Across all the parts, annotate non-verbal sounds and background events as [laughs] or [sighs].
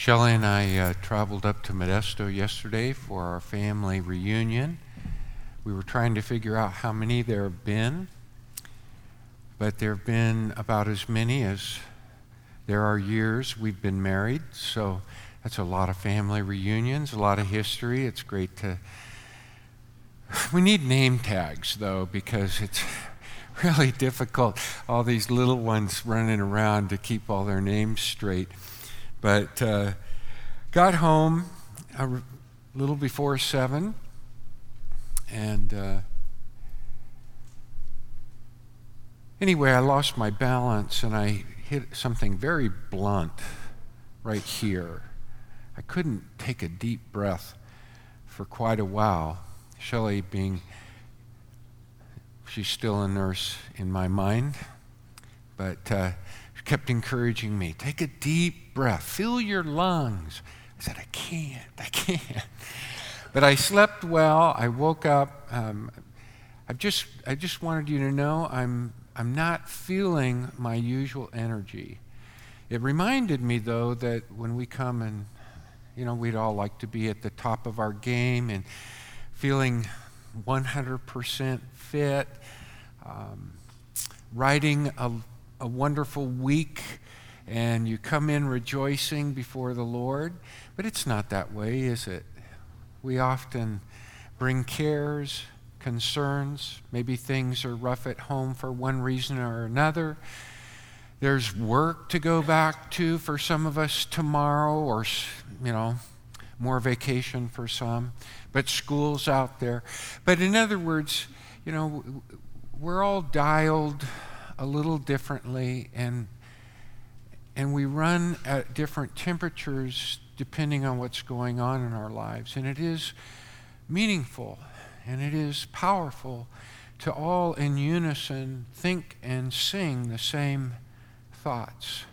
Shelley and I uh, traveled up to Modesto yesterday for our family reunion. We were trying to figure out how many there have been, but there have been about as many as there are years we've been married. So that's a lot of family reunions, a lot of history. It's great to. [sighs] We need name tags, though, because it's [laughs] really difficult. All these little ones running around to keep all their names straight. But uh, got home a little before seven, and uh, anyway, I lost my balance and I hit something very blunt right here. I couldn't take a deep breath for quite a while. Shelley being she's still a nurse in my mind, but uh, kept encouraging me take a deep breath, fill your lungs. I said, I can't, I [laughs] can't. But I slept well. I woke up. Um, I just, I just wanted you to know I'm, I'm not feeling my usual energy. It reminded me, though, that when we come and, you know, we'd all like to be at the top of our game and feeling 100% fit, um, writing a, a wonderful week, and you come in rejoicing before the Lord. But it's not that way, is it? We often bring cares, concerns. Maybe things are rough at home for one reason or another. There's work to go back to for some of us tomorrow, or, you know, more vacation for some, but school's out there. But in other words, you know, we're all dialed a little differently and and we run at different temperatures depending on what's going on in our lives. And it is meaningful and it is powerful to all in unison think and sing the same thoughts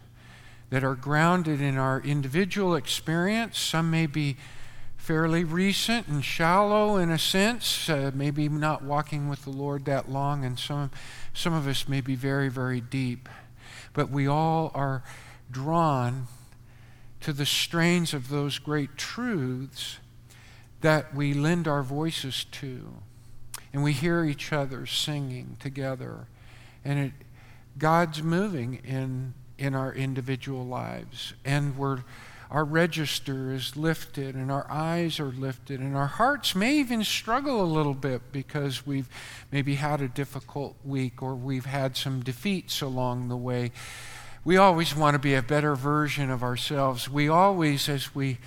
that are grounded in our individual experience. Some may be fairly recent and shallow in a sense, uh, maybe not walking with the Lord that long, and some, some of us may be very, very deep. But we all are drawn to the strains of those great truths that we lend our voices to. And we hear each other singing together. And it, God's moving in, in our individual lives. And we're, our register is lifted, and our eyes are lifted, and our hearts may even struggle a little bit because we've maybe had a difficult week or we've had some defeats along the way. We always want to be a better version of ourselves. We always, as we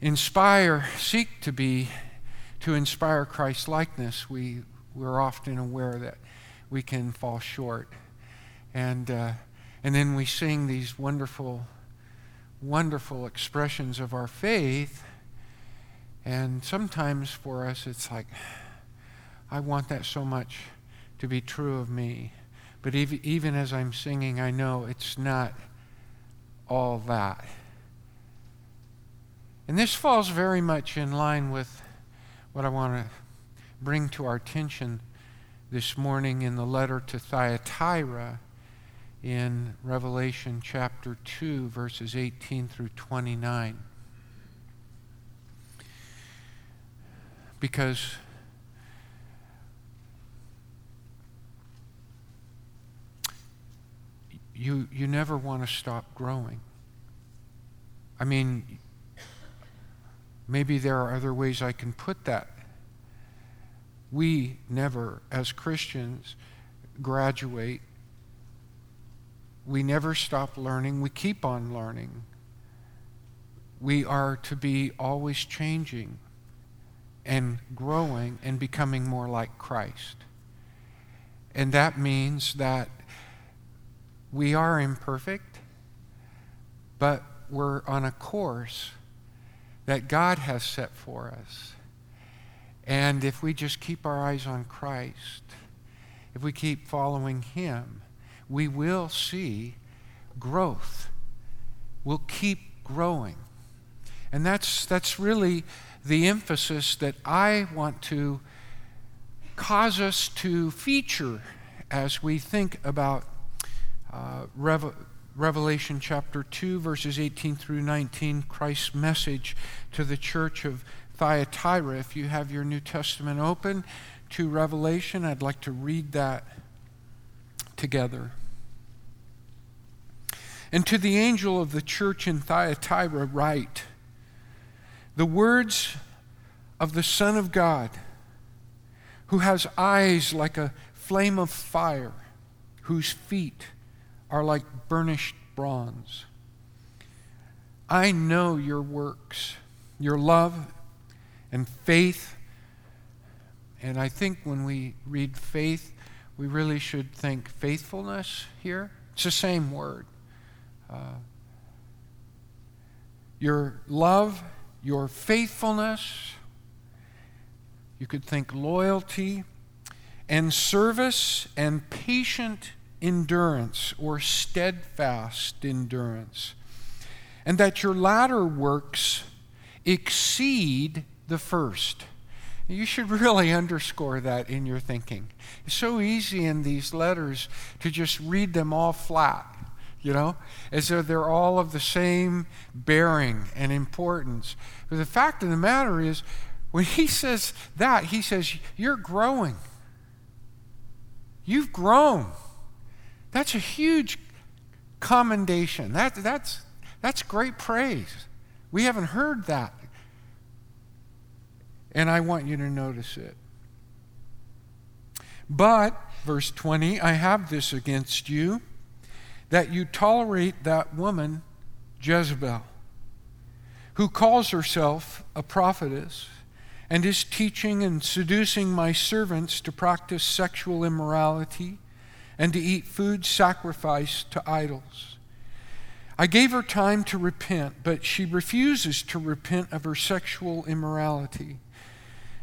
inspire, seek to be, to inspire Christ likeness, we, we're often aware that we can fall short. And, uh, and then we sing these wonderful, wonderful expressions of our faith. And sometimes for us, it's like, I want that so much to be true of me. But even, as I'm singing, I know it's not all that. And this falls very much in line with what I want to bring to our attention this morning in the letter to Thyatira in Revelation chapter 2, verses 18 through 29. Because you, you never want to stop growing. I mean, maybe there are other ways I can put that. We never, as Christians, graduate. We never stop learning. We keep on learning. We are to be always changing and growing and becoming more like Christ. And that means that we are imperfect, but we're on a course that God has set for us. And if we just keep our eyes on Christ, if we keep following Him, we will see growth. We'll keep growing. And that's, that's really the emphasis that I want to cause us to feature as we think about uh, Rev- Revelation chapter 2, verses 18 through 19, Christ's message to the church of Thyatira. If you have your New Testament open to Revelation, I'd like to read that together. And to the angel of the church in Thyatira, write the words of the Son of God, who has eyes like a flame of fire, whose feet are like burnished bronze. I know your works, your love and faith. And I think when we read faith, we really should think faithfulness here. It's the same word. Uh, your love, your faithfulness, you could think loyalty and service and patient endurance or steadfast endurance, and that your latter works exceed the first. You should really underscore that in your thinking. It's so easy in these letters to just read them all flat, you know, as though they're all of the same bearing and importance. But the fact of the matter is, when he says that, he says, You're growing. You've grown. That's a huge commendation. That, that's, that's great praise. We haven't heard that. And I want you to notice it. But, verse 20, I have this against you, that you tolerate that woman, Jezebel, who calls herself a prophetess and is teaching and seducing my servants to practice sexual immorality and to eat food sacrificed to idols. I gave her time to repent, but she refuses to repent of her sexual immorality.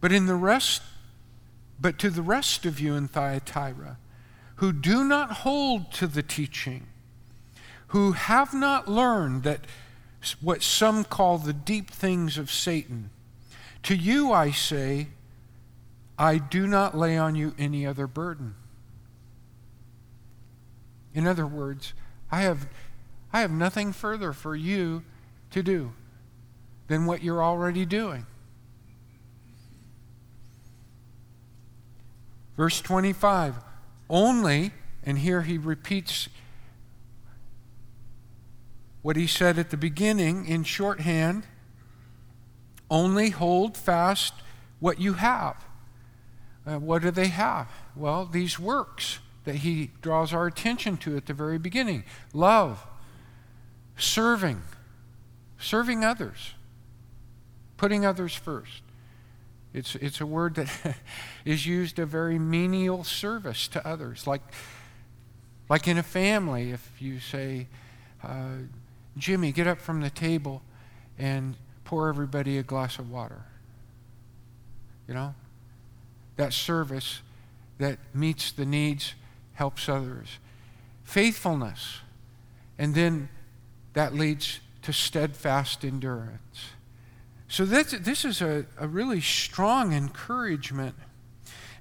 But in the rest but to the rest of you in Thyatira, who do not hold to the teaching, who have not learned that what some call the deep things of Satan, to you I say, I do not lay on you any other burden. In other words, I have, I have nothing further for you to do than what you're already doing. Verse 25 only, and here he repeats what he said at the beginning in shorthand only hold fast what you have. Uh, what do they have? Well, these works that he draws our attention to at the very beginning love, serving, serving others, putting others first. It's, it's a word that [laughs] is used a very menial service to others. Like, like in a family, if you say, uh, Jimmy, get up from the table and pour everybody a glass of water. You know? that service that meets the needs, helps others. Faithfulness. And then that leads to steadfast endurance. So this, this is a, a really strong encouragement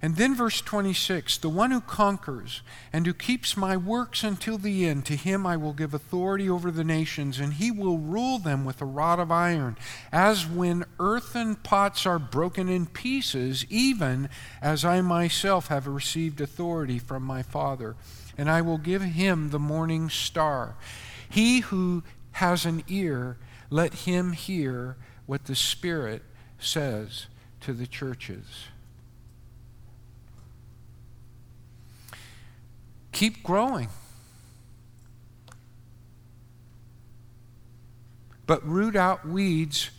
and then verse 26 The one who conquers and who keeps my works until the end, to him I will give authority over the nations, and he will rule them with a rod of iron, as when earthen pots are broken in pieces, even as I myself have received authority from my Father. And I will give him the morning star. He who has an ear, let him hear what the Spirit says to the churches. Keep growing. But root out weeds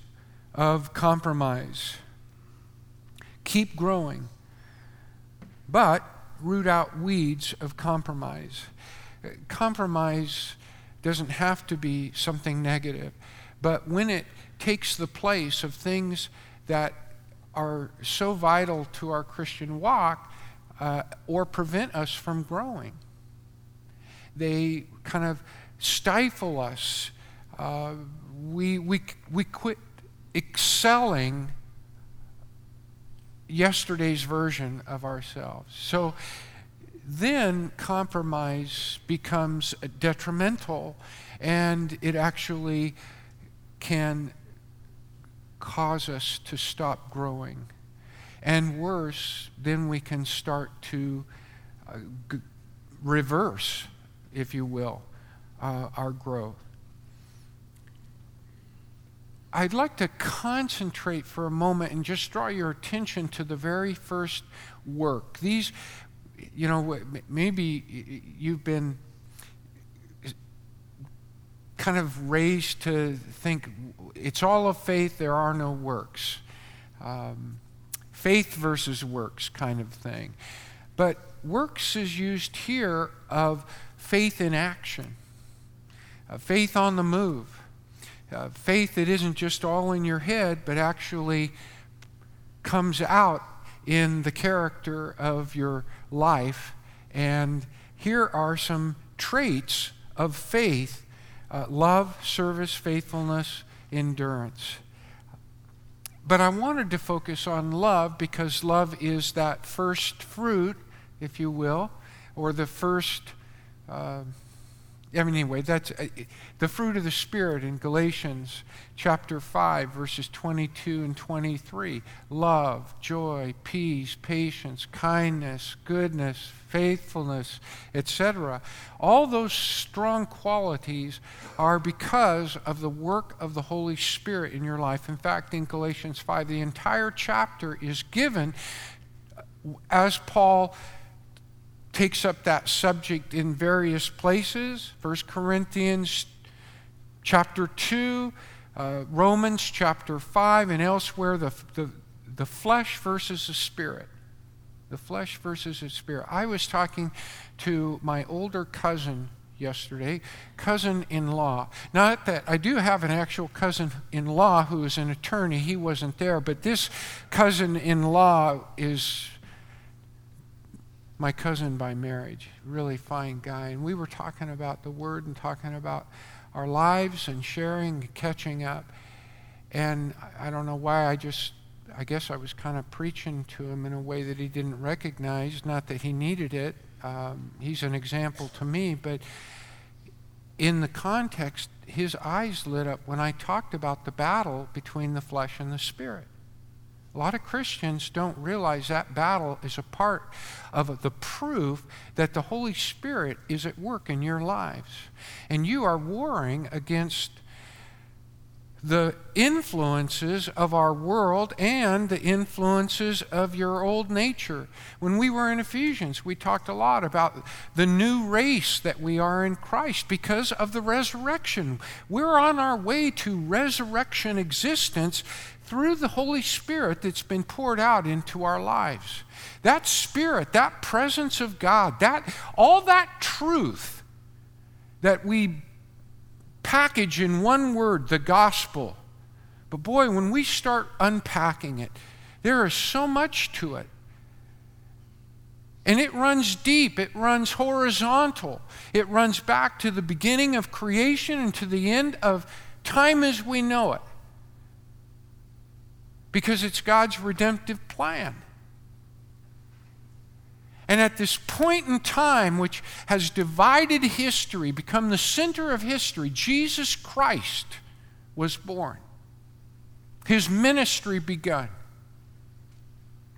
of compromise. Keep growing. But root out weeds of compromise. Compromise doesn't have to be something negative. But when it takes the place of things that are so vital to our Christian walk uh, or prevent us from growing, they kind of stifle us. Uh, we, we, we quit excelling yesterday's version of ourselves. So then compromise becomes detrimental and it actually can cause us to stop growing. And worse, then we can start to uh, g- reverse, if you will, uh, our growth. I'd like to concentrate for a moment and just draw your attention to the very first work. These, you know, maybe you've been kind of raised to think it's all of faith, there are no works. Um, faith versus works kind of thing. But works is used here of faith in action, uh, faith on the move uh, faith that isn't just all in your head, but actually comes out in the character of your life. And here are some traits of faith uh, love, service, faithfulness, endurance. But I wanted to focus on love because love is that first fruit, if you will, or the first. Uh, I mean, anyway, that's uh, the fruit of the Spirit in Galatians chapter 5, verses 22 and 23. Love, joy, peace, patience, kindness, goodness, faithfulness, etc. All those strong qualities are because of the work of the Holy Spirit in your life. In fact, in Galatians 5, the entire chapter is given as Paul takes up that subject in various places 1 Corinthians chapter 2, uh, Romans chapter 5, and elsewhere the, the, the flesh versus the spirit. The flesh versus the spirit. I was talking to my older cousin yesterday, cousin in law. Not that I do have an actual cousin in law who is an attorney, he wasn't there, but this cousin in law is my cousin by marriage, really fine guy. And we were talking about the Word and talking about our lives and sharing, catching up. And I don't know why I just, I guess I was kind of preaching to him in a way that he didn't recognize. Not that he needed it. Um, he's an example to me, but in the context, his eyes lit up when I talked about the battle between the flesh and the spirit. A lot of Christians don't realize that battle is a part of the proof that the Holy Spirit is at work in your lives. And you are warring against the influences of our world and the influences of your old nature. When we were in Ephesians, we talked a lot about the new race that we are in Christ because of the resurrection. We're on our way to resurrection existence through the Holy Spirit that's been poured out into our lives. That Spirit, that presence of God, that all that truth that we package in one word, the gospel. But boy, when we start unpacking it, there is so much to it. And it runs deep, it runs horizontal, it runs back to the beginning of creation and to the end of time as we know it. Because it's God's redemptive plan. And at this point in time, which has divided history, become the center of history, Jesus Christ was born. His ministry begun,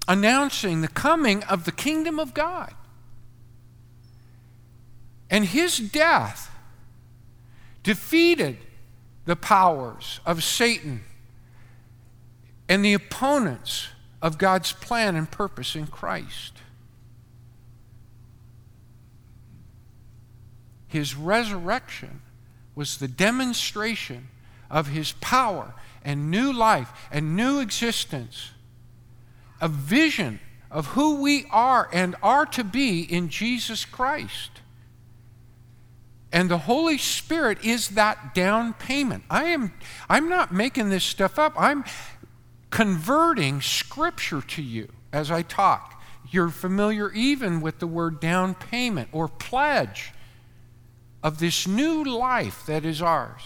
announcing the coming of the kingdom of God. And his death defeated the powers of Satan and the opponents of God's plan and purpose in Christ. His resurrection was the demonstration of his power and new life and new existence, a vision of who we are and are to be in Jesus Christ. And the Holy Spirit is that down payment. I am I'm not making this stuff up. I'm converting scripture to you as I talk. You're familiar even with the word down payment or pledge of this new life that is ours.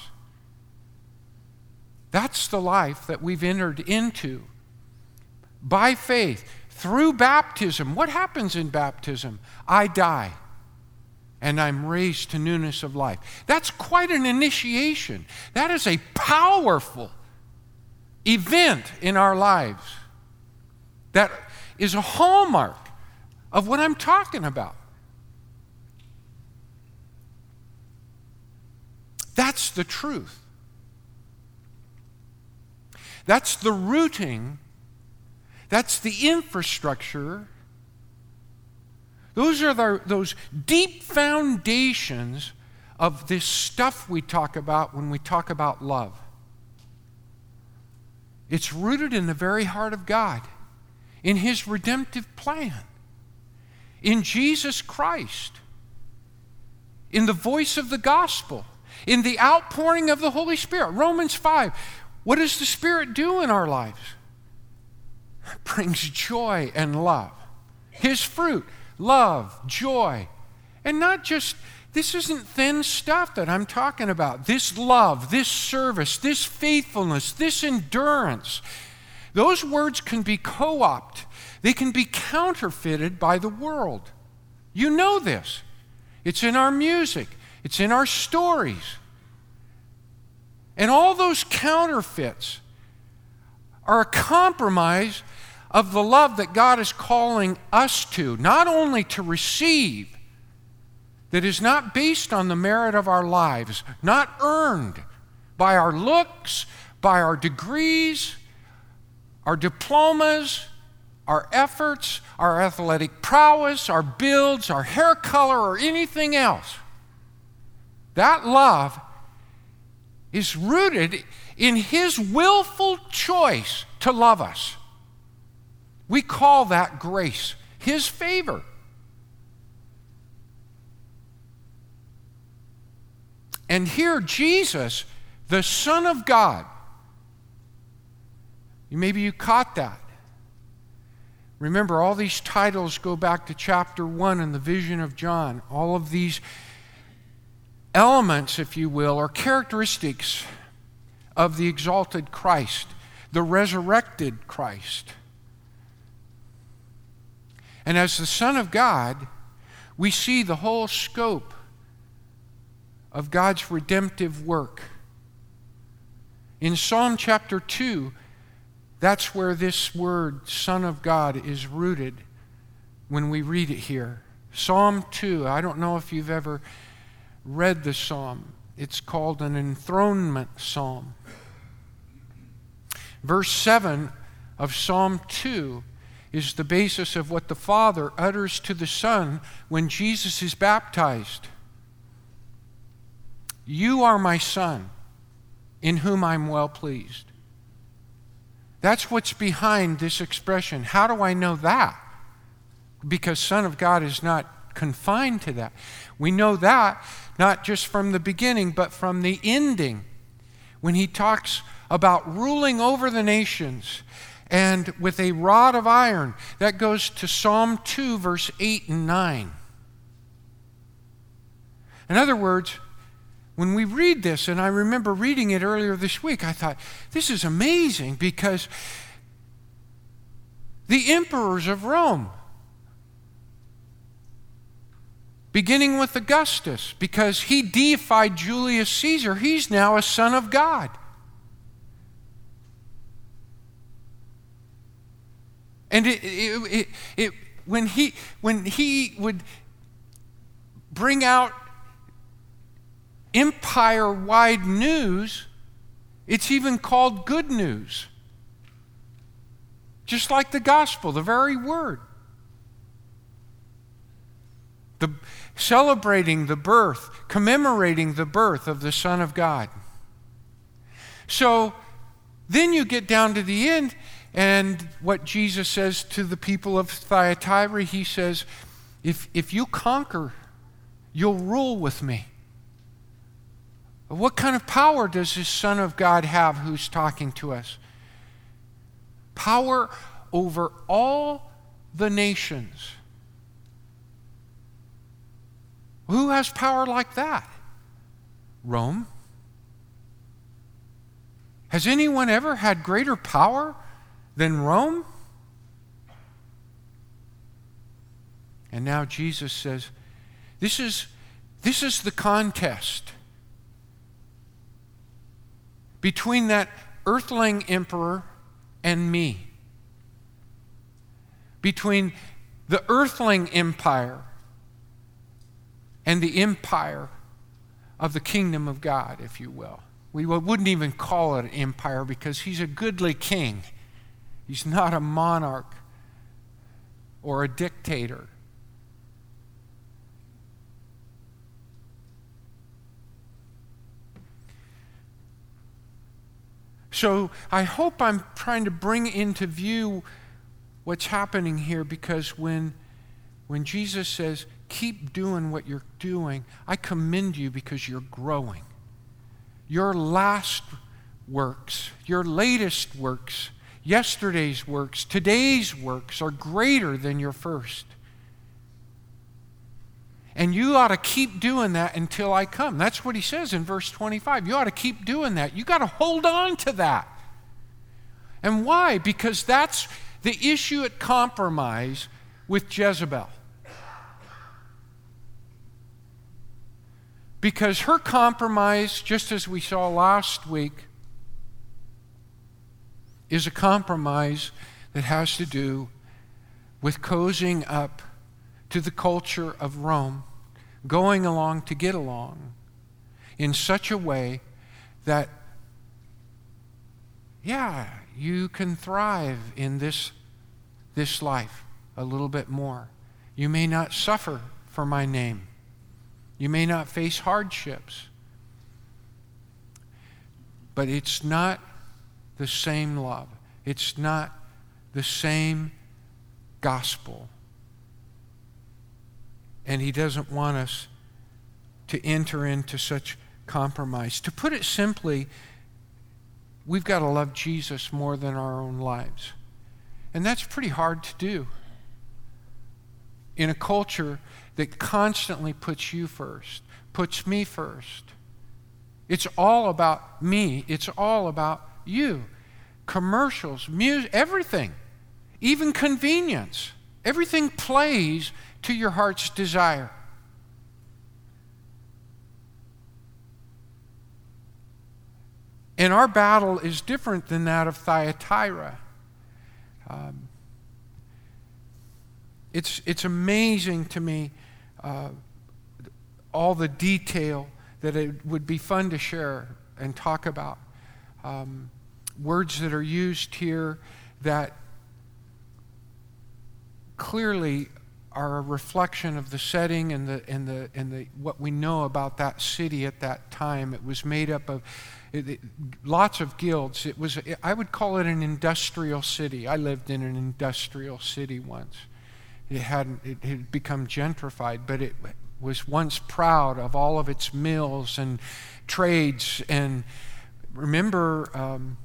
That's the life that we've entered into by faith through baptism. What happens in baptism? I die and I'm raised to newness of life. That's quite an initiation. That is a powerful event in our lives. That is a hallmark of what I'm talking about. That's the truth. That's the rooting, that's the infrastructure. Those are the, those deep foundations of this stuff we talk about when we talk about love. It's rooted in the very heart of God, in His redemptive plan, in Jesus Christ, in the voice of the gospel, in the outpouring of the Holy Spirit. Romans 5 what does the Spirit do in our lives? It [laughs] brings joy and love. His fruit, love, joy. And not just, this isn't thin stuff that I'm talking about. This love, this service, this faithfulness, this endurance. Those words can be co opted, they can be counterfeited by the world. You know this. It's in our music, it's in our stories. And all those counterfeits are a compromise of the love that God is calling us to, not only to receive, that is not based on the merit of our lives, not earned by our looks, by our degrees, our diplomas, our efforts, our athletic prowess, our builds, our hair color, or anything else. That love is rooted in His willful choice to love us. We call that grace, His favor. And here, Jesus, the Son of God, maybe you caught that. Remember, all these titles go back to chapter 1 in the vision of John. All of these elements, if you will, are characteristics of the exalted Christ, the resurrected Christ. And as the Son of God, we see the whole scope of God's redemptive work. In Psalm chapter 2, that's where this word, Son of God, is rooted when we read it here. Psalm 2, I don't know if you've ever read the psalm. It's called an enthronement psalm. Verse 7 of Psalm 2 is the basis of what the Father utters to the Son when Jesus is baptized. You are my Son, in whom I'm well pleased. That's what's behind this expression. How do I know that? Because Son of God is not confined to that. We know that not just from the beginning, but from the ending, when he talks about ruling over the nations and with a rod of iron. That goes to Psalm 2, verse 8 and 9. In other words, when we read this, and I remember reading it earlier this week, I thought, this is amazing because the emperors of Rome beginning with Augustus, because he deified Julius Caesar. He's now a son of God. And it, it, it, it, when, he, when he would bring out empire wide news, it's even called good news. Just like the gospel, the very word. The, celebrating the birth, commemorating the birth of the Son of God. So then you get down to the end, and what Jesus says to the people of Thyatira, he says, if, if you conquer, you'll rule with me. What kind of power does this Son of God have who's talking to us? Power over all the nations. Who has power like that? Rome. Has anyone ever had greater power than Rome? And now Jesus says, This is, this is the contest between that earthling emperor and me, between the earthling empire and the empire of the kingdom of God, if you will. We wouldn't even call it an empire because he's a goodly king. He's not a monarch or a dictator. So I hope I'm trying to bring into view what's happening here because when, when Jesus says, keep doing what you're doing, I commend you because you're growing. Your last works, your latest works, yesterday's works, today's works are greater than your first. And you ought to keep doing that until I come. That's what he says in verse 25. You ought to keep doing that. You got to hold on to that. And why? Because that's the issue at compromise with Jezebel. Because her compromise, just as we saw last week, is a compromise that has to do with cozying up to the culture of Rome, going along to get along in such a way that, yeah, you can thrive in this, this life a little bit more. You may not suffer for my name. You may not face hardships. But it's not the same love. It's not the same gospel and He doesn't want us to enter into such compromise. To put it simply, we've got to love Jesus more than our own lives. And that's pretty hard to do in a culture that constantly puts you first, puts me first. It's all about me, it's all about you. Commercials, music, everything, even convenience. Everything plays to your heart's desire. And our battle is different than that of Thyatira. Um, it's, it's amazing to me uh, all the detail that it would be fun to share and talk about. Um, words that are used here that clearly are a reflection of the setting and the and the and the what we know about that city at that time. It was made up of it, it, lots of guilds. It was I would call it an industrial city. I lived in an industrial city once. It hadn't it had become gentrified, but it was once proud of all of its mills and trades. And remember um,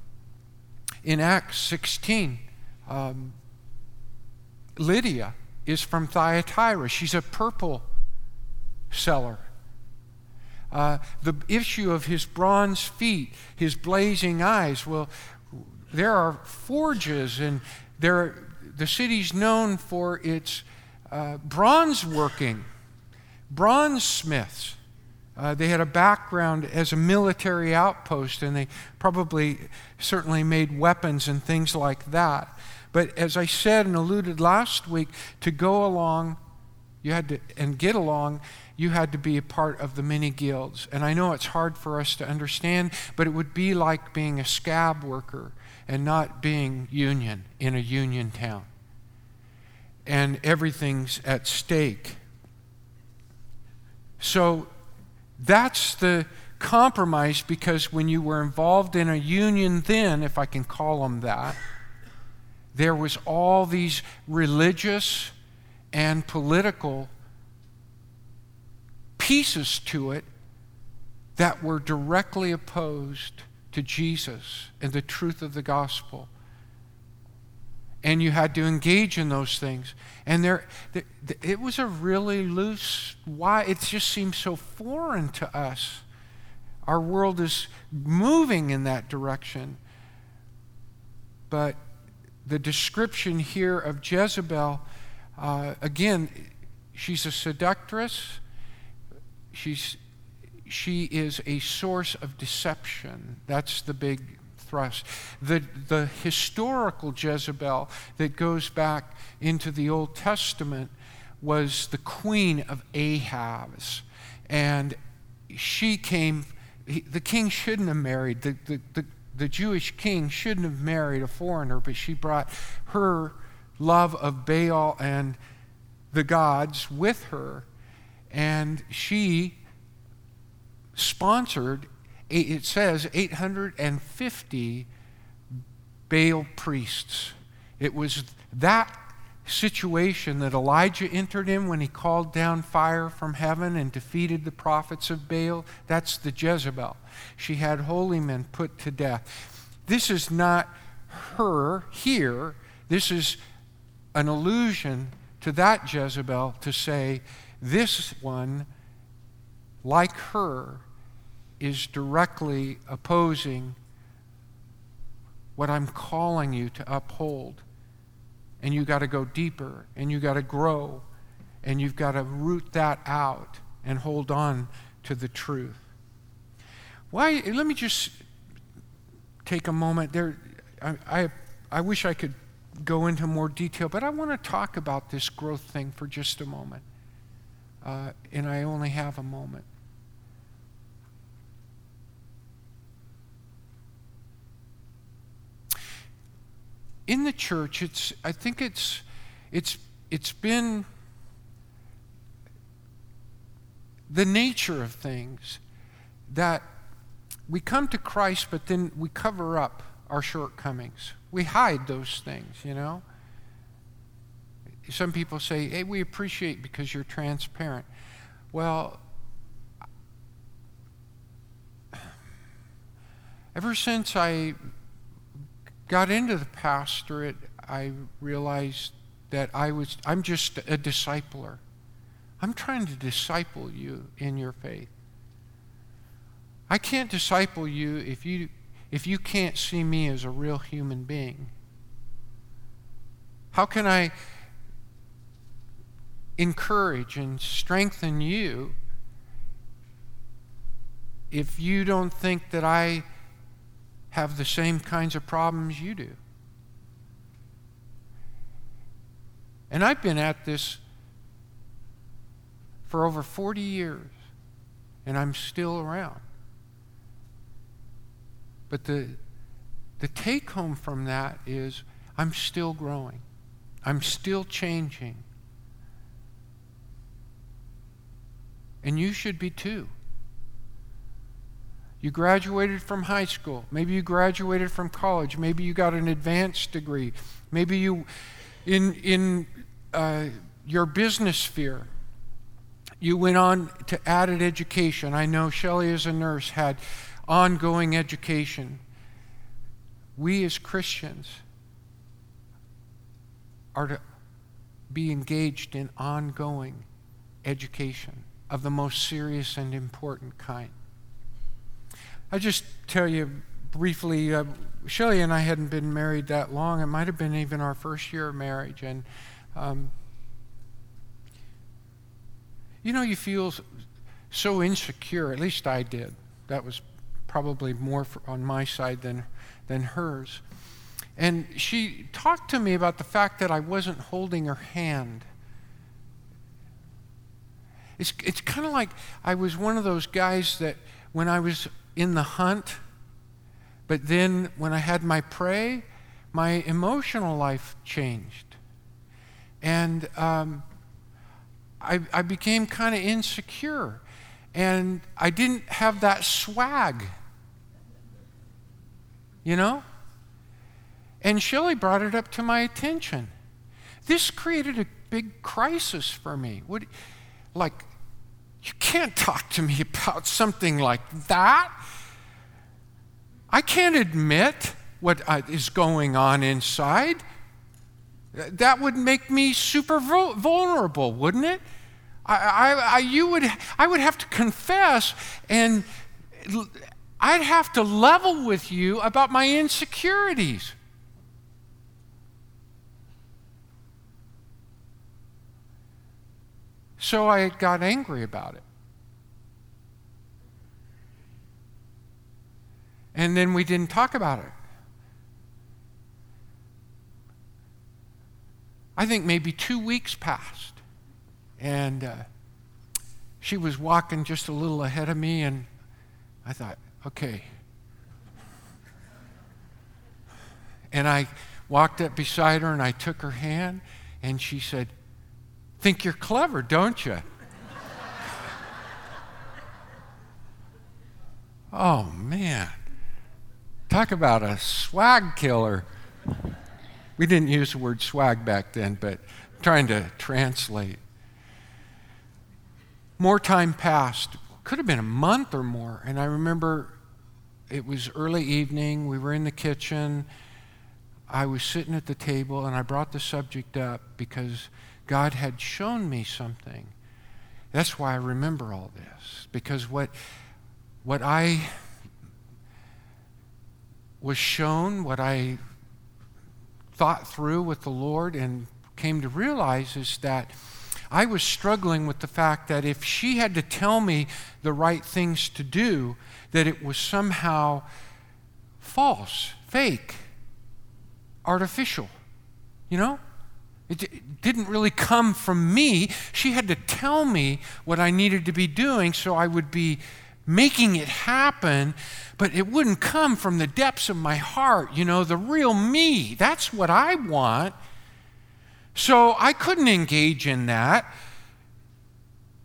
in Acts 16. Um, Lydia is from Thyatira. She's a purple seller. Uh, the issue of his bronze feet, his blazing eyes, well, there are forges, and there, the city's known for its uh, bronze working, bronze smiths. Uh, they had a background as a military outpost, and they probably certainly made weapons and things like that. But as I said and alluded last week, to go along, you had to, and get along, you had to be a part of the many guilds. And I know it's hard for us to understand, but it would be like being a scab worker and not being union in a union town. And everything's at stake. So that's the compromise because when you were involved in a union then, if I can call them that, there was all these religious and political pieces to it that were directly opposed to Jesus and the truth of the gospel. And you had to engage in those things. And there, it was a really loose, why? It just seems so foreign to us. Our world is moving in that direction. But the description here of Jezebel, uh, again, she's a seductress. She's, she is a source of deception. That's the big thrust. The, the historical Jezebel that goes back into the Old Testament was the queen of Ahaz. And she came, he, the king shouldn't have married, the, the, the, the Jewish king shouldn't have married a foreigner, but she brought her love of Baal and the gods with her. And she sponsored, it says, 850 Baal priests. It was that situation that Elijah entered in when he called down fire from heaven and defeated the prophets of Baal. That's the Jezebel. She had holy men put to death. This is not her here. This is an allusion to that Jezebel to say, this one, like her, is directly opposing what I'm calling you to uphold. And you got to go deeper and you got to grow and you've got to root that out and hold on to the truth. Why? Let me just take a moment. There, I, I, I wish I could go into more detail, but I want to talk about this growth thing for just a moment. Uh, and I only have a moment. In the church, it's, I think it's, it's, it's been the nature of things that we come to Christ, but then we cover up our shortcomings. We hide those things, you know. Some people say, hey, we appreciate because you're transparent. Well, ever since I got into the pastorate, I realized that I was, I'm just a discipler. I'm trying to disciple you in your faith. I can't disciple you if you, if you can't see me as a real human being. How can I encourage and strengthen you if you don't think that I have the same kinds of problems you do. And I've been at this for over 40 years, and I'm still around. But the, the take home from that is I'm still growing, I'm still changing. And you should be too. You graduated from high school. Maybe you graduated from college. Maybe you got an advanced degree. Maybe you, in, in uh, your business sphere, you went on to added education. I know Shelley, as a nurse, had ongoing education. We as Christians are to be engaged in ongoing education of the most serious and important kind. I'll just tell you briefly uh, and I hadn't been married that long. It might have been even our first year of marriage. And, um, you know, you feel so insecure. At least I did. That was probably more for, on my side than, than hers. And she talked to me about the fact that I wasn't holding her hand. It's, it's kind of like I was one of those guys that when I was in the hunt, but then when I had my prey, my emotional life changed. And um, I, I became kind of insecure. And I didn't have that swag. You know? And Shelley brought it up to my attention. This created a big crisis for me. What, like, You can't talk to me [laughs] about something like that. I can't admit what uh, going on inside. That would make me super vulnerable, wouldn't it? I, I, I, you would, I would have to confess, and I'd have to level with you about my insecurities. So I got angry about it. And then we didn't talk about it. I think maybe two weeks passed. And uh, she was walking just a little ahead of me, and I thought, okay. And I walked up beside her and I took her hand, and she said, Think you're clever, don't you? [laughs] oh, man. Talk about a swag killer. We didn't use the word swag back then, but trying to translate. More time passed. Could have been a month or more. And I remember it was early evening. We were in the kitchen. I was sitting at the table, and I brought the subject up because God had shown me something. That's why I remember all this. Because what, what I was shown, what I thought through with the Lord and came to realize is that I was struggling with the fact that if she had to tell me the right things to do, that it was somehow false, fake, artificial. You know? It didn't really come from me. She had to tell me what I needed to be doing so I would be making it happen, but it wouldn't come from the depths of my heart, you know, the real me. That's what I want. So I couldn't engage in that.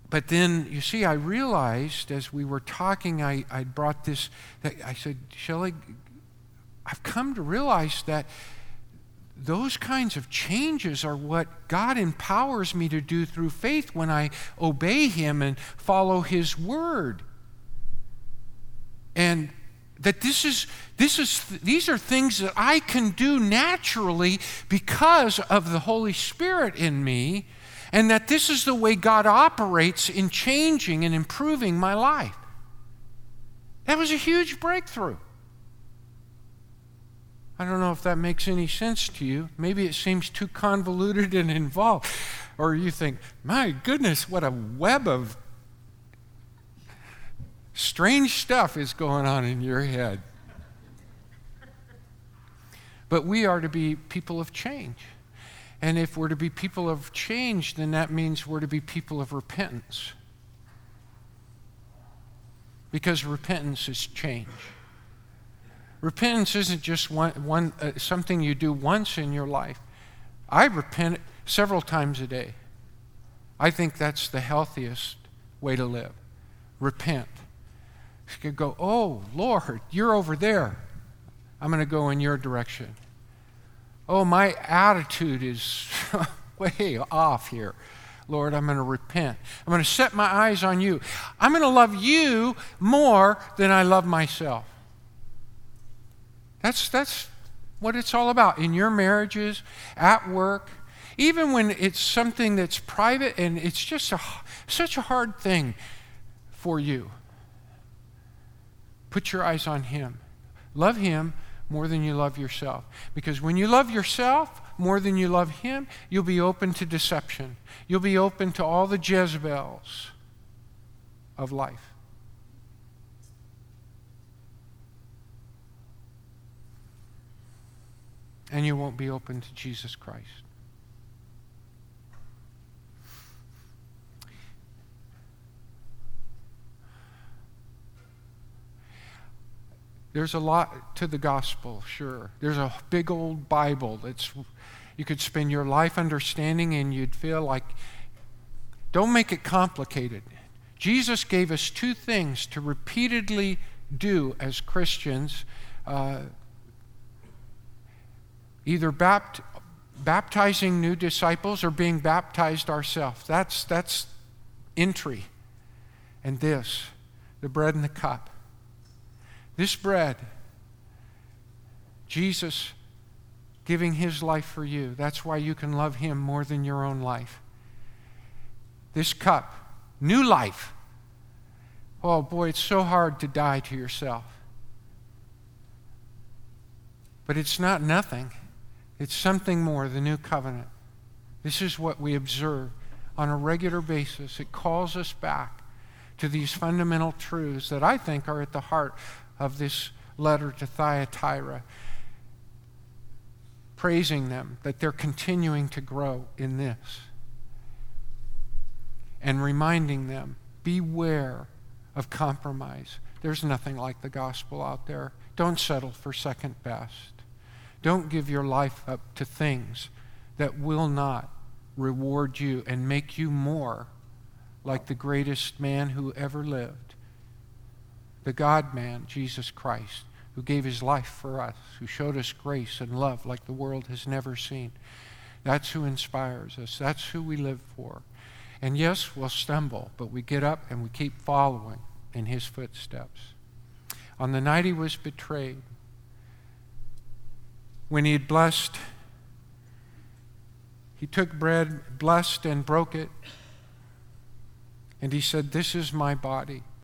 But then, you see, I realized as we were talking, I, I brought this, I said, Shelley, I've come to realize that those kinds of changes are what God empowers me to do through faith when I obey Him and follow His word and that this is this is these are things that I can do naturally because of the Holy Spirit in me and that this is the way God operates in changing and improving my life. That was a huge breakthrough. I don't know if that makes any sense to you. Maybe it seems too convoluted and involved. Or you think, my goodness, what a web of Strange stuff is going on in your head. But we are to be people of change. And if we're to be people of change, then that means we're to be people of repentance. Because repentance is change. Repentance isn't just one, one uh, something you do once in your life. I repent several times a day. I think that's the healthiest way to live. Repent. Could go, Oh, Lord, you're over there. I'm going to go in your direction. Oh, my attitude is [laughs] way off here. Lord, I'm going to repent. I'm going to set my eyes on you. I'm going to love you more than I love myself. That's, that's what it's all about in your marriages, at work, even when it's something that's private and it's just a, such a hard thing for you. Put your eyes on Him. Love Him more than you love yourself. Because when you love yourself more than you love Him, you'll be open to deception. You'll be open to all the Jezebels of life. And you won't be open to Jesus Christ. There's a lot to the gospel, sure. There's a big old Bible that's you could spend your life understanding and you'd feel like don't make it complicated. Jesus gave us two things to repeatedly do as Christians uh, either bapt- baptizing new disciples or being baptized ourselves. That's, that's entry. And this, the bread and the cup. This bread, Jesus giving his life for you. That's why you can love him more than your own life. This cup, new life. Oh boy, it's so hard to die to yourself. But it's not nothing, it's something more, the new covenant. This is what we observe on a regular basis. It calls us back to these fundamental truths that I think are at the heart of this letter to Thyatira, praising them that they're continuing to grow in this, and reminding them beware of compromise. There's nothing like the gospel out there. Don't settle for second best. Don't give your life up to things that will not reward you and make you more like the greatest man who ever lived, the God man, Jesus Christ, who gave his life for us, who showed us grace and love like the world has never seen. That's who inspires us. That's who we live for. And yes, we'll stumble, but we get up and we keep following in his footsteps. On the night he was betrayed, when he had blessed, he took bread, blessed, and broke it. And he said, This is my body,